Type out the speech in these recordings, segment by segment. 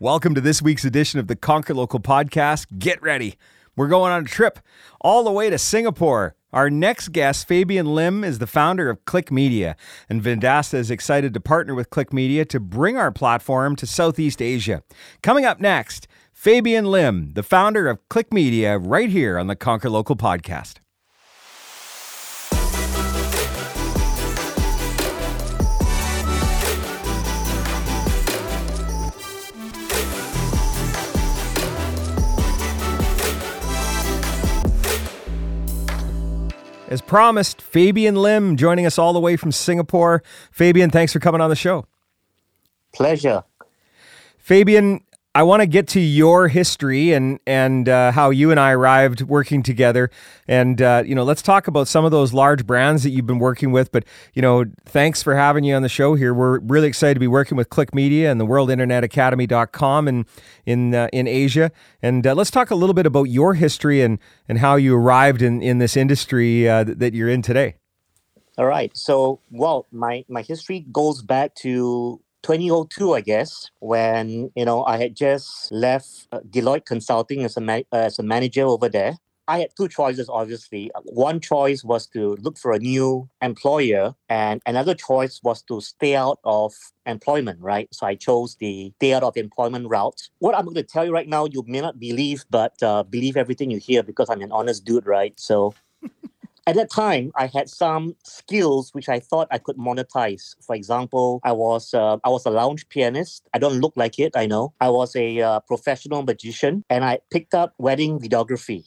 Welcome to this week's edition of the Conquer Local podcast. Get ready. We're going on a trip all the way to Singapore. Our next guest, Fabian Lim, is the founder of Click Media, and Vendasta is excited to partner with Click Media to bring our platform to Southeast Asia. Coming up next, Fabian Lim, the founder of Click Media, right here on the Conquer Local podcast. As promised, Fabian Lim joining us all the way from Singapore. Fabian, thanks for coming on the show. Pleasure. Fabian, I want to get to your history and and uh, how you and I arrived working together, and uh, you know, let's talk about some of those large brands that you've been working with. But you know, thanks for having you on the show here. We're really excited to be working with Click Media and the WorldInternetAcademy.com and in uh, in Asia. And uh, let's talk a little bit about your history and and how you arrived in in this industry uh, that you're in today. All right. So, well, my my history goes back to 2002, I guess, when you know I had just left uh, Deloitte Consulting as a ma- as a manager over there. I had two choices, obviously. One choice was to look for a new employer, and another choice was to stay out of employment, right? So I chose the stay out of employment route. What I'm going to tell you right now, you may not believe, but uh, believe everything you hear because I'm an honest dude, right? So at that time, I had some skills which I thought I could monetize. For example, I was uh, I was a lounge pianist. I don't look like it, I know. I was a uh, professional magician, and I picked up wedding videography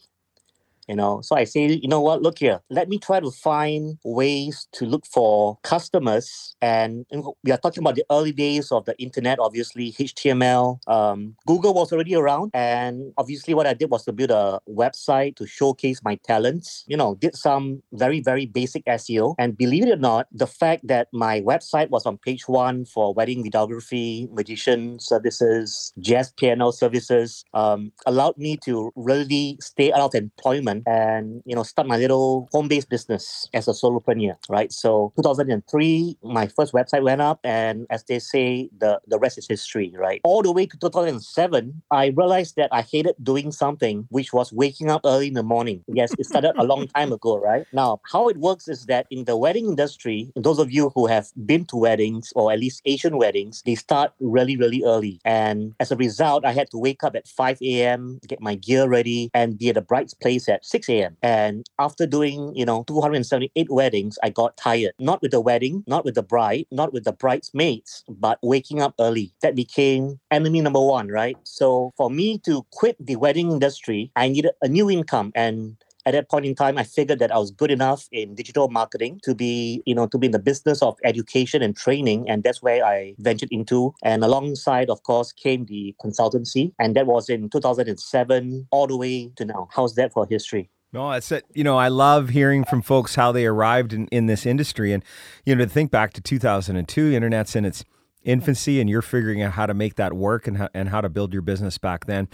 you know? So i say you know what? Look here. Let me try to find ways to look for customers and we are talking about the early days of the internet obviously html um, google was already around and obviously what i did was to build a website to showcase my talents. You know did some very very basic seo and believe it or not the fact that my website was on page one for wedding videography magician services jazz piano services um, allowed me to really stay out of employment and you know start my little home-based business as a solopreneur right? So 2003 my first website went up and as they say the the rest is history right? All the way to 2007 i realized that i hated doing something which was waking up early in the morning. Yes it started a long time ago right? Now how it works is that in the wedding industry those of you who have been to weddings or at least asian weddings they start really really early. And as a result i had to wake up at 5 a.m get my gear ready and be at the bride's place at 6 a.m. And after doing, you know, 278 weddings, I got tired. Not with the wedding, not with the bride, not with the bridesmaids, but waking up early. That became enemy number one, right? So for me to quit the wedding industry, I needed a new income. And at that point in time, I figured that I was good enough in digital marketing to be, you know, to be in the business of education and training. And that's where I ventured into. And alongside, of course, came the consultancy. And that was in 2007 all the way to now. How's that for history? No, that's it. You know, I love hearing from folks how they arrived in, in this industry. And, you know, to think back to 2002, internet's in its infancy and you're figuring out how to make that work and how, and how to build your business back then.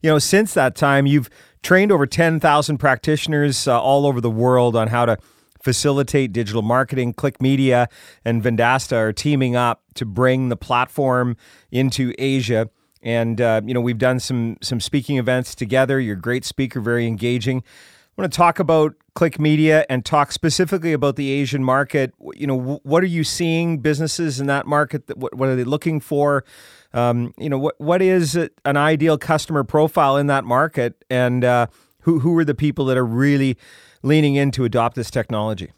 You know, since that time, you've trained over 10,000 practitioners uh, all over the world on how to facilitate digital marketing. Click Media and Vendasta are teaming up to bring the platform into Asia. And uh, you know, we've done some some speaking events together. You're a great speaker, very engaging. I want to talk about Click Media and talk specifically about the Asian market. You know, what are you seeing businesses in that market? What, what are they looking for? Um, you know, what what is an ideal customer profile in that market, and uh, who who are the people that are really leaning in to adopt this technology?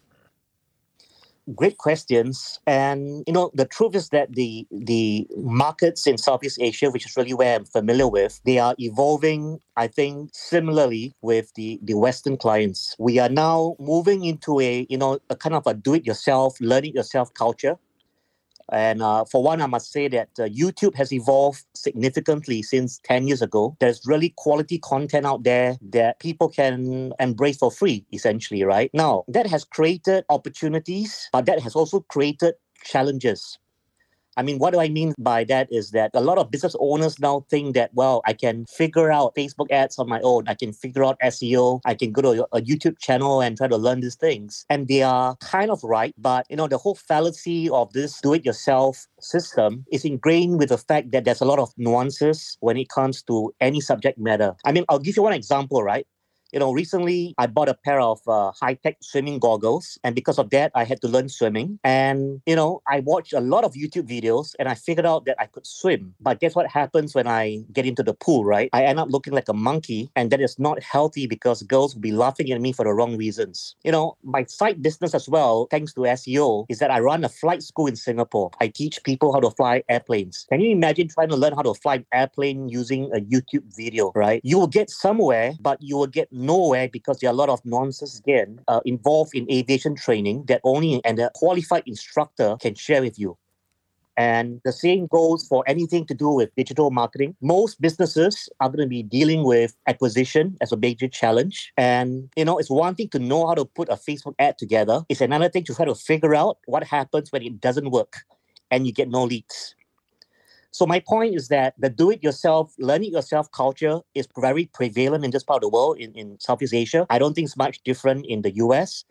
Great questions. And you know the truth is that the the markets in southeast asia which is really where i'm familiar with they are evolving i think similarly with the the western clients. We are now moving into a you know a kind of a do it yourself learn it yourself culture And uh, for one, I must say that uh, YouTube has evolved significantly since 10 years ago. There's really quality content out there that people can embrace for free, essentially, right? Now, that has created opportunities, but that has also created challenges. I mean, what do I mean by that is that a lot of business owners now think that, well, I can figure out Facebook ads on my own. I can figure out SEO. I can go to a YouTube channel and try to learn these things. And they are kind of right. But, you know, the whole fallacy of this do it yourself system is ingrained with the fact that there's a lot of nuances when it comes to any subject matter. I mean, I'll give you one example, right? You know, recently I bought a pair of uh, high tech swimming goggles. And because of that, I had to learn swimming. And, you know, I watched a lot of YouTube videos and I figured out that I could swim. But guess what happens when I get into the pool, right? I end up looking like a monkey. And that is not healthy because girls will be laughing at me for the wrong reasons. You know, my side business as well, thanks to SEO, is that I run a flight school in Singapore. I teach people how to fly airplanes. Can you imagine trying to learn how to fly an airplane using a YouTube video, right? You will get somewhere, but you will get nowhere because there are a lot of nonsense again uh, involved in aviation training that only and a qualified instructor can share with you. And the same goes for anything to do with digital marketing. Most businesses are going to be dealing with acquisition as a major challenge. And, you know, it's one thing to know how to put a Facebook ad together, it's another thing to try to figure out what happens when it doesn't work and you get no leads. So my point is that the do-it-yourself, learn-it-yourself culture is very prevalent in this part of the world, in, in Southeast Asia. I don't think it's much different in the US.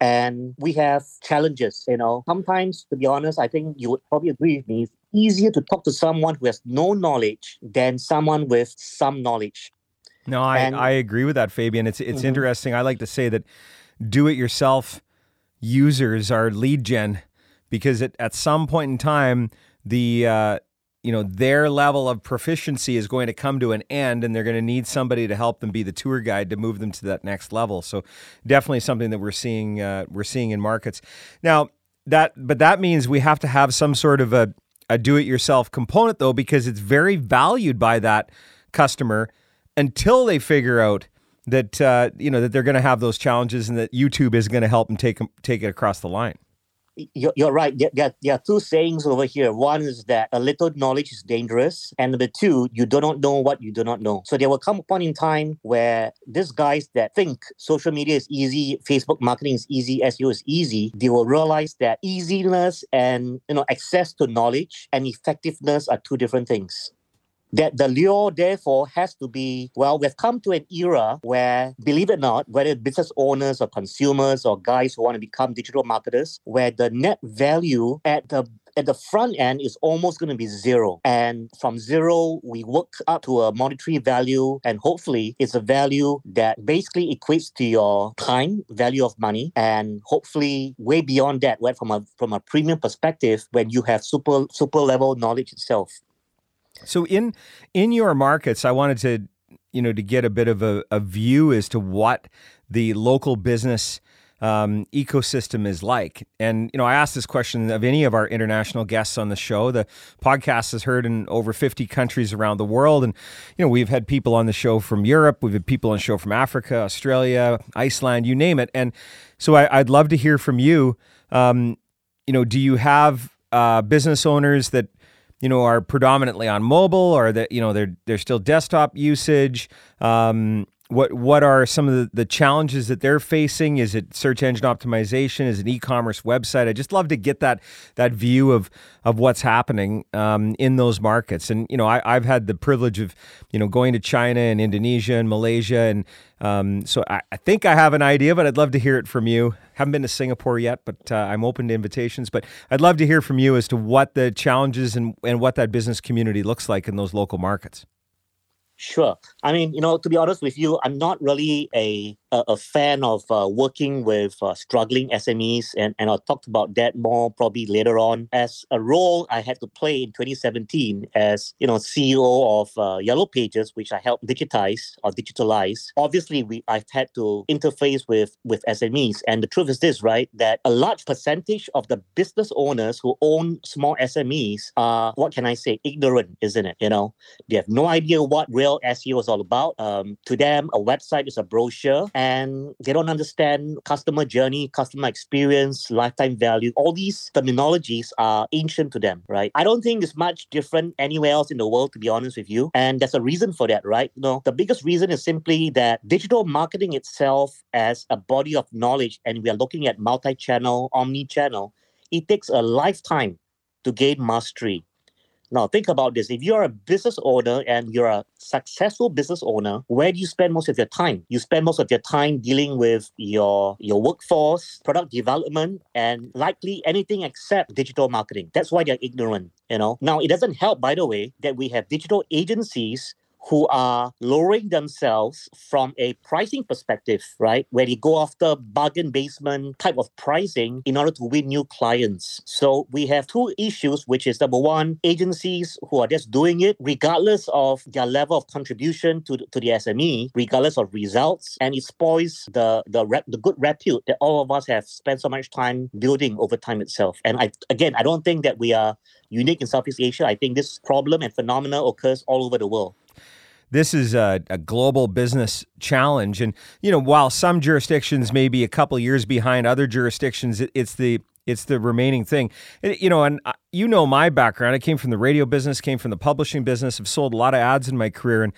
And we have challenges, you know. Sometimes, to be honest, I think you would probably agree with me, it's easier to talk to someone who has no knowledge than someone with some knowledge. No, I, And- I agree with that, Fabian. It's it's Mhm. interesting. I like to say that do it yourself users are lead gen because at, at some point in time, the uh, you know their level of proficiency is going to come to an end and they're going to need somebody to help them be the tour guide to move them to that next level so definitely something that we're seeing uh, we're seeing in markets now that but that means we have to have some sort of a, a do-it-yourself component though because it's very valued by that customer until they figure out that uh, you know that they're going to have those challenges and that YouTube is going to help them take take it across the line. You're, you're right. There are two sayings over here. One is that a little knowledge is dangerous. And number two, you do not know what you do not know. So there will come a point in time where these guys that think social media is easy, Facebook marketing is easy, SEO is easy, they will realize that easiness and you know access to knowledge and effectiveness are two different things that the lure therefore has to be well we've come to an era where believe it or not whether business owners or consumers or guys who want to become digital marketers where the net value at the at the front end is almost going to be zero. And from zero we work up to a monetary value and hopefully it's a value that basically equates to your time value of money and hopefully way beyond that right from a from a premium perspective when you have super super level knowledge itself So in in your markets, I wanted to you know to get a bit of a, a view as to what the local business um, ecosystem is like. And you know, I asked this question of any of our international guests on the show. The podcast is heard in over 50 countries around the world, and you know, we've had people on the show from Europe, we've had people on the show from Africa, Australia, Iceland, you name it. And so I, I'd love to hear from you. Um, you know, do you have uh, business owners that you know are predominantly on mobile or that you know they're they're still desktop usage. Um, what what are some of the, the challenges that they're facing? Is it search engine optimization? Is it e-commerce website? I just love to get that that view of of what's happening um, in those markets. And you know I, i've had the privilege of you know going to china and indonesia and malaysia. And um, so I, I think i have an idea but i'd love to hear it from you. Haven't been to singapore yet but uh, i'm open to invitations. But i'd love to hear from you as to what the challenges and, and what that business community looks like in those local markets Sure. I mean, you know, to be honest with you, I'm not really a a, a fan of uh, working with uh, struggling SMEs, and and I'll talk about that more probably later on. As a role I had to play in 2017 as you know CEO of uh, Yellow Pages, which I helped digitize or digitalize. Obviously, we I've had to interface with with SMEs, and the truth is this, right? That a large percentage of the business owners who own small SMEs are what can I say, ignorant, isn't it? You know, they have no idea what real SEO is all about. Um, to them, a website is a brochure, and they don't understand customer journey, customer experience, lifetime value. All these terminologies are ancient to them, right? I don't think it's much different anywhere else in the world, to be honest with you. And there's a reason for that, right? You know, the biggest reason is simply that digital marketing itself as a body of knowledge, and we are looking at multi-channel, omni-channel, it takes a lifetime to gain mastery. Now, think about this. If you're a business owner and you're a successful business owner, where do you spend most of your time? You spend most of your time dealing with your, your workforce, product development, and likely anything except digital marketing. That's why they're ignorant. You know. Now, it doesn't help, by the way, that we have digital agencies who are lowering themselves from a pricing perspective, right? Where they go after bargain basement type of pricing in order to win new clients. So we have two issues, which is number one, agencies who are just doing it regardless of their level of contribution to, to the SME, regardless of results, and it spoils the the rep, the good repute that all of us have spent so much time building over time itself. And I again, I don't think that we are unique in Southeast Asia. I think this problem and phenomena occurs all over the world this is a, a, global business challenge. And, you know, while some jurisdictions may be a couple years behind other jurisdictions, it, it's the it's the remaining thing. It, you know, and uh, you know my background. I came from the radio business, came from the publishing business. I've sold a lot of ads in my career. And,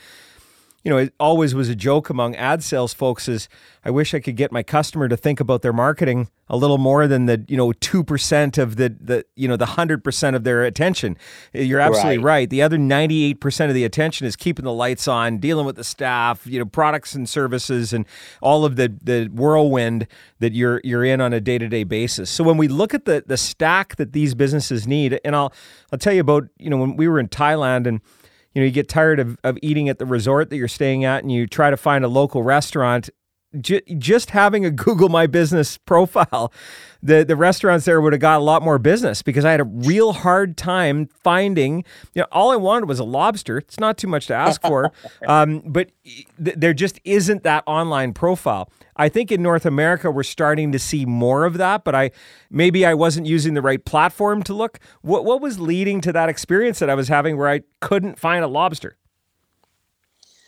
you know, it always was a joke among ad sales folks is I wish I could get my customer to think about their marketing a little more than the, you know, 2% of the, the you know, the 100% of their attention. Eh, you're absolutely right. right. The other 98% of the attention is keeping the lights on, dealing with the staff, you know, products and services and all of the, the whirlwind that you're, you're in on a day-to-day basis. So when we look at the, the stack that these businesses need, and I'll, I'll tell you about, you know, when we were in Thailand and, you know, you get tired of, of eating at the resort that you're staying at and you try to find a local restaurant just having a Google My Business profile, the, the restaurants there would have got a lot more business because I had a real hard time finding, you know, all I wanted was a lobster. It's not too much to ask for, um, but th- there just isn't that online profile. I think in North America we're starting to see more of that, but I maybe I wasn't using the right platform to look. What what was leading to that experience that I was having where I couldn't find a lobster?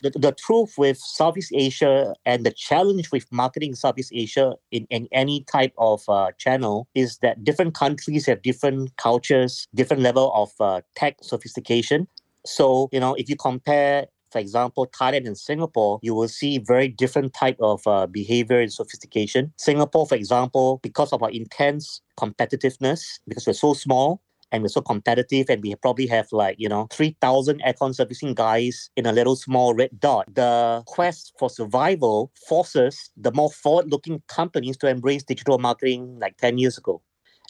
The, the truth with Southeast Asia and the challenge with marketing Southeast Asia in, in any type of uh, channel is that different countries have different cultures, different level of uh, tech sophistication. So, you know, if you compare for example, Thailand and Singapore, you will see very different type of uh, behavior and sophistication. Singapore, for example, because of our intense competitiveness, because we're so small, and we're so competitive and we probably have like you know 3000 aircon servicing guys in a little small red dot the quest for survival forces the more forward looking companies to embrace digital marketing like 10 years ago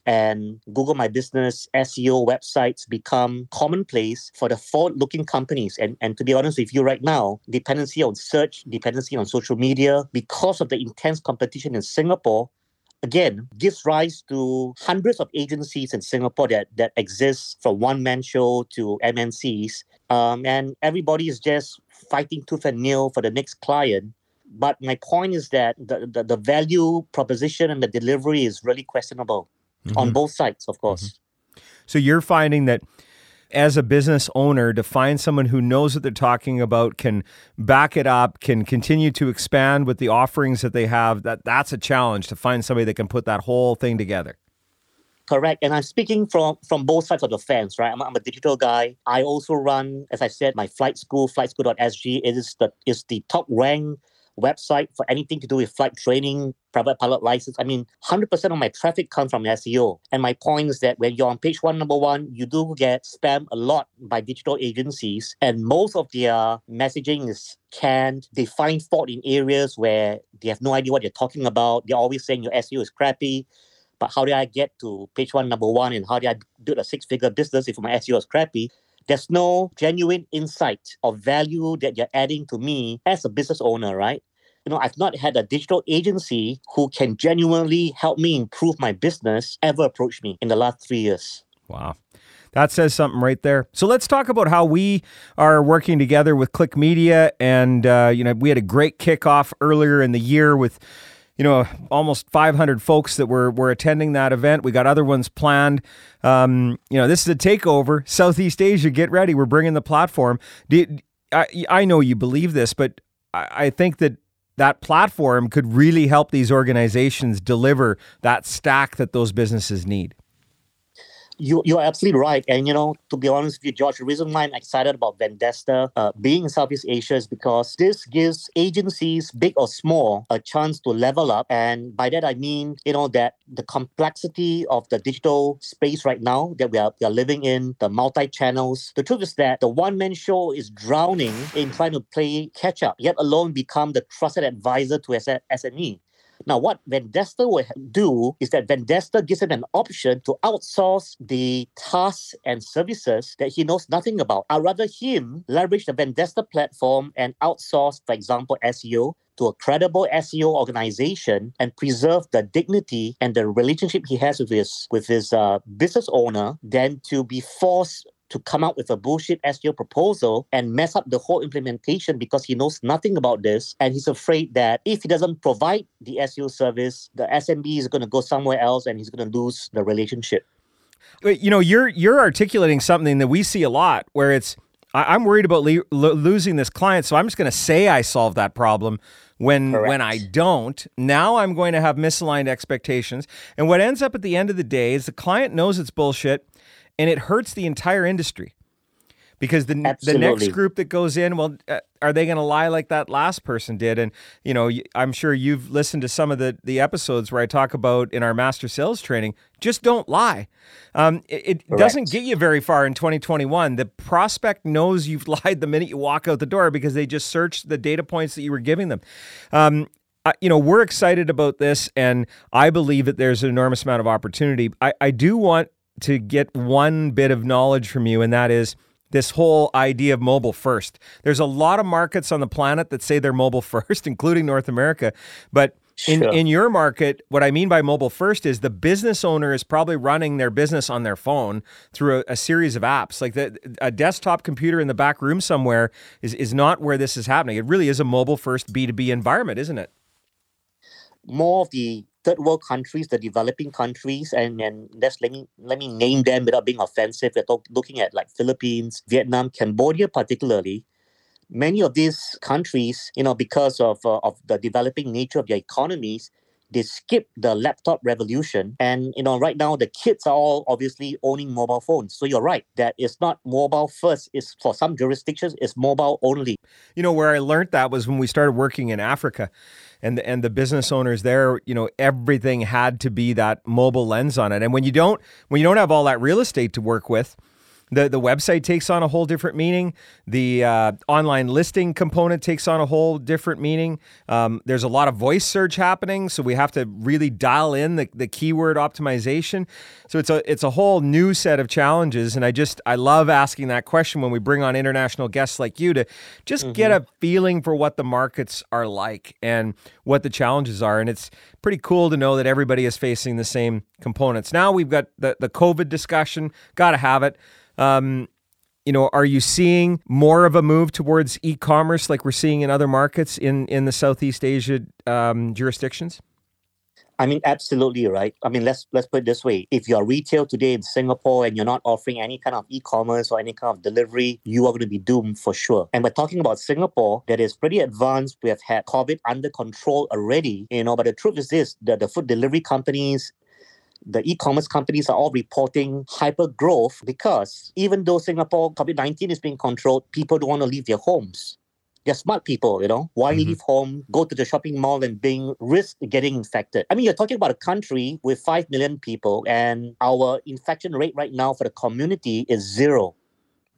and Google My Business SEO websites become commonplace for the forward looking companies. And, and to be honest with you right now, dependency on search, dependency on social media, because of the intense competition in Singapore, again gives rise to hundreds of agencies in Singapore that that exist from one man show to MNCs, um, and everybody is just fighting tooth and nail for the next client. But my point is that the, the, the value proposition and the delivery is really questionable mm-hmm. on both sides, of course. Mm-hmm. So you're finding that as a business owner to find someone who knows what they're talking about, can back it up, can continue to expand with the offerings that they have. That that's a challenge to find somebody that can put that whole thing together. Correct. And I'm speaking from from both sides of the fence, right? I'm, I'm a digital guy. I also run, as I said, my flight school, flightschool.sg. It is the is the top ranked website for anything to do with flight training, private pilot license. I mean, 100% of my traffic comes from SEO. And my point is that when you're on page one, number one, you do get spam a lot by digital agencies. And most of their messaging is canned. They find fault in areas where they have no idea what you're talking about. They're always saying your SEO is crappy. But how did I get to page one, number one, and how did I build a six figure business if my SEO is crappy? There's no genuine insight or value that you're adding to me as a business owner, right? You know, I've not had a digital agency who can genuinely help me improve my business ever approach me in the last three years. Wow. That says something right there. So let's talk about how we are working together with Click Media. And, uh, you know, we had a great kickoff earlier in the year with, you know, almost 500 folks that were, were attending that event. We got other ones planned. Um, you know, this is a takeover. Southeast Asia, get ready. We're bringing the platform. I, I know you believe this, but I, I think that that platform could really help these organizations deliver that stack that those businesses need. You, you're absolutely right. And, you know, to be honest with you, George, the reason why I'm excited about Vendasta uh, being in Southeast Asia is because this gives agencies, big or small, a chance to level up. And by that, I mean, you know, that the complexity of the digital space right now that we are, we are living in, the multi channels, the truth is that the one man show is drowning in trying to play catch up, yet alone become the trusted advisor to SME. Now, what Vendasta will do is that Vendasta gives him an option to outsource the tasks and services that he knows nothing about. I'd rather him leverage the Vendasta platform and outsource, for example, SEO to a credible SEO organization and preserve the dignity and the relationship he has with his with his uh, business owner than to be forced to come up with a bullshit SEO proposal and mess up the whole implementation because he knows nothing about this. And he's afraid that if he doesn't provide the SEO service, the SMB is going to go somewhere else and he's going to lose the relationship. You know, you're you're articulating something that we see a lot, where it's I, am worried about le- lo- losing this client, so I'm just going to say I solved that problem when Correct. when I don't. Now I'm going to have misaligned expectations, and what ends up at the end of the day is the client knows it's bullshit and it hurts the entire industry because the Absolutely. the next group that goes in, well, uh, are they going to lie like that last person did? And you know, I'm sure you've listened to some of the the episodes where I talk about in our master sales training. Just don't lie. Um, it, it doesn't get you very far in 2021. The prospect knows you've lied the minute you walk out the door because they just searched the data points that you were giving them. Um, uh, you know, we're excited about this, and I believe that there's an enormous amount of opportunity. I, I do want to get one bit of knowledge from you, and that is this whole idea of mobile first. There's a lot of markets on the planet that say they're mobile first, including North America. But in, Sure. in your market, what I mean by mobile first is the business owner is probably running their business on their phone through a, a series of apps. Like the, a desktop computer in the back room somewhere is, is not where this is happening. It really is a mobile first B2B environment, isn't it? More of the third world countries, the developing countries, and and let's let me let me name them without being offensive. We're talk, looking at like Philippines, Vietnam, Cambodia, particularly. Many of these countries, you know, because of uh, of the developing nature of their economies, they skipped the laptop revolution. And you know, right now the kids are all obviously owning mobile phones. So you're right that it's not mobile first. It's for some jurisdictions, it's mobile only. You know, where I learned that was when we started working in Africa and the, and the business owners there, you know, everything had to be that mobile lens on it. And when you don't when you don't have all that real estate to work with, the the website takes on a whole different meaning. The uh, online listing component takes on a whole different meaning. Um, there's a lot of voice search happening, so we have to really dial in the, the keyword optimization. So it's a it's a whole new set of challenges, and I just I love asking that question when we bring on international guests like you to just get a feeling for what the markets are like and what the challenges are, and it's pretty cool to know that everybody is facing the same components. Now we've got the the COVID discussion, got to have it. Um, you know, are you seeing more of a move towards e-commerce like we're seeing in other markets in in the Southeast Asia um, jurisdictions? I mean, absolutely right. I mean, let's let's put it this way: if you're retail today in Singapore and you're not offering any kind of e-commerce or any kind of delivery, you are going to be doomed for sure. And we're talking about Singapore that is pretty advanced. We have had COVID under control already, you know. But the truth is this: the, the food delivery companies the e-commerce companies are all reporting hyper growth because even though Singapore COVID-19 is being controlled, people don't want to leave their homes. They're smart people, you know. Why Mhm. leave home, go to the shopping mall and being risk getting infected? I mean, you're talking about a country with 5 million people and our infection rate right now for the community is zero.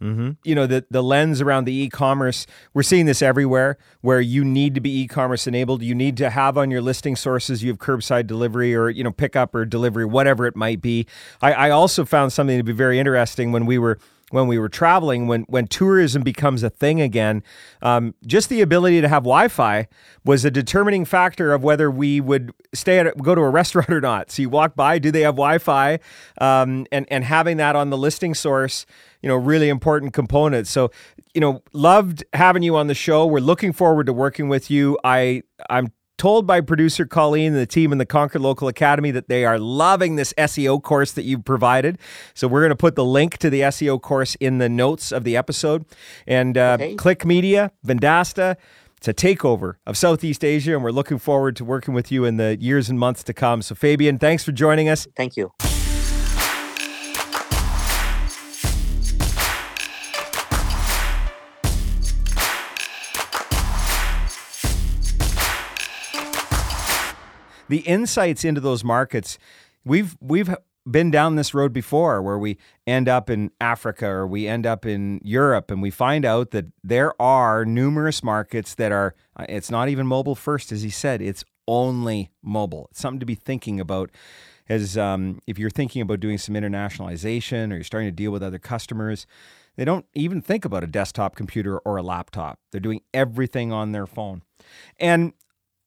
Mm-hmm. You know, the, the lens around the e commerce, we're seeing this everywhere where you need to be e commerce enabled. You need to have on your listing sources, you have curbside delivery or, you know, pickup or delivery, whatever it might be. I, I also found something to be very interesting when we were when we were traveling, when when tourism becomes a thing again, um, just the ability to have Wi-Fi was a determining factor of whether we would stay at go to a restaurant or not. So you walk by, do they have Wi-Fi, um, and and having that on the listing source, you know, really important component. So you know, loved having you on the show. We're looking forward to working with you. I I'm told by producer Colleen and the team in the Conquer Local Academy that they are loving this SEO course that you've provided. So we're going to put the link to the SEO course in the notes of the episode. And uh, Okay. Click Media, Vendasta, It's a takeover of Southeast Asia, and we're looking forward to working with you in the years and months to come. So, Fabian, thanks for joining us. Thank you. The insights into those markets we've we've been down this road before where we end up in Africa or we end up in Europe and we find out that there are numerous markets that are uh, it's not even mobile first as he said it's only mobile. It's something to be thinking about as um, if you're thinking about doing some internationalization or you're starting to deal with other customers they don't even think about a desktop computer or a laptop. They're doing everything on their phone. And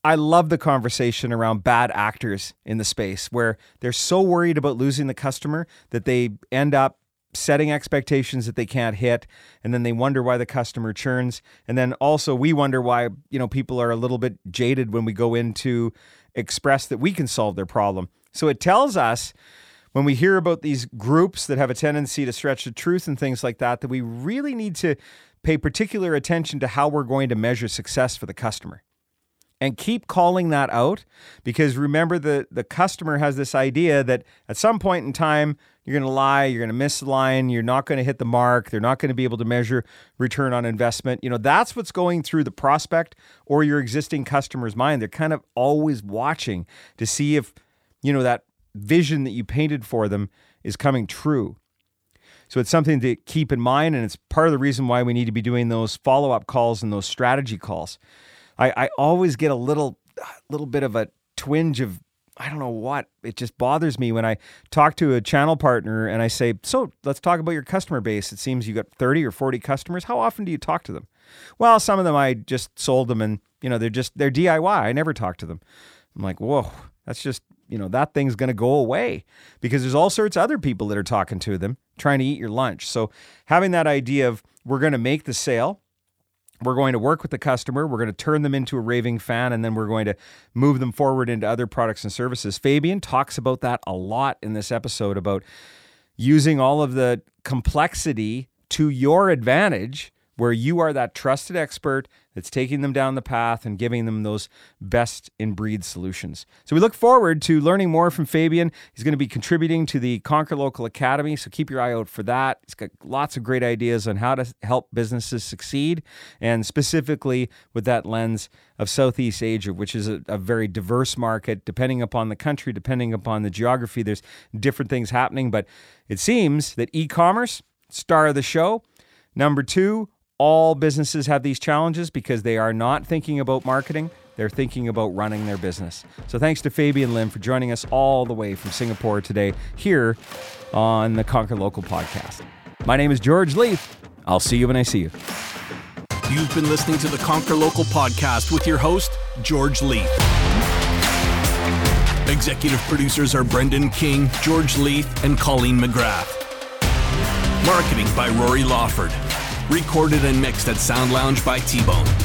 I love the conversation around bad actors in the space where they're so worried about losing the customer that they end up setting expectations that they can't hit and then they wonder why the customer churns. And then also we wonder why you know people are a little bit jaded when we go in to express that we can solve their problem. So it tells us when we hear about these groups that have a tendency to stretch the truth and things like that that we really need to pay particular attention to how we're going to measure success for the customer and keep calling that out because remember the the customer has this idea that at some point in time you're going to lie you're going to miss the line you're not going to hit the mark they're not going to be able to measure return on investment. You know that's what's going through the prospect or your existing customer's mind. They're kind of always watching to see if you know that vision that you painted for them is coming true. So it's something to keep in mind and it's part of the reason why we need to be doing those follow-up calls and those strategy calls I, I always get a little little bit of a twinge of I don't know what. It just bothers me when I talk to a channel partner and I say, "So, let's talk about your customer base. It seems you got 30 or 40 customers. How often do you talk to them?" Well, some of them I just sold them and, you know, they're just they're DIY. I never talk to them. I'm like, "Whoa, that's just, you know, that thing's going to go away because there's all sorts of other people that are talking to them, trying to eat your lunch." So, having that idea of we're going to make the sale, we're going to work with the customer. We're going to turn them into a raving fan, and then we're going to move them forward into other products and services. Fabian talks about that a lot in this episode about using all of the complexity to your advantage where you are that trusted expert that's taking them down the path and giving them those best in breed solutions. So we look forward to learning more from Fabian. He's going to be contributing to the Conquer Local Academy, so keep your eye out for that. He's got lots of great ideas on how to help businesses succeed, and specifically with that lens of Southeast Asia, which is a, a very diverse market. Depending upon the country, depending upon the geography, there's different things happening, but it seems that e commerce, star of the show. Number two, all businesses have these challenges because they are not thinking about marketing. They're thinking about running their business. So thanks to Fabian Lim for joining us all the way from Singapore today here on the Conquer Local podcast. My name is George Leith. I'll see you when I see you. You've been listening to the Conquer Local podcast with your host, George Leith. Executive producers are Brendan King, George Leith, and Colleen McGrath. Marketing by Rory Lawford recorded and mixed at Sound Lounge by T Bone.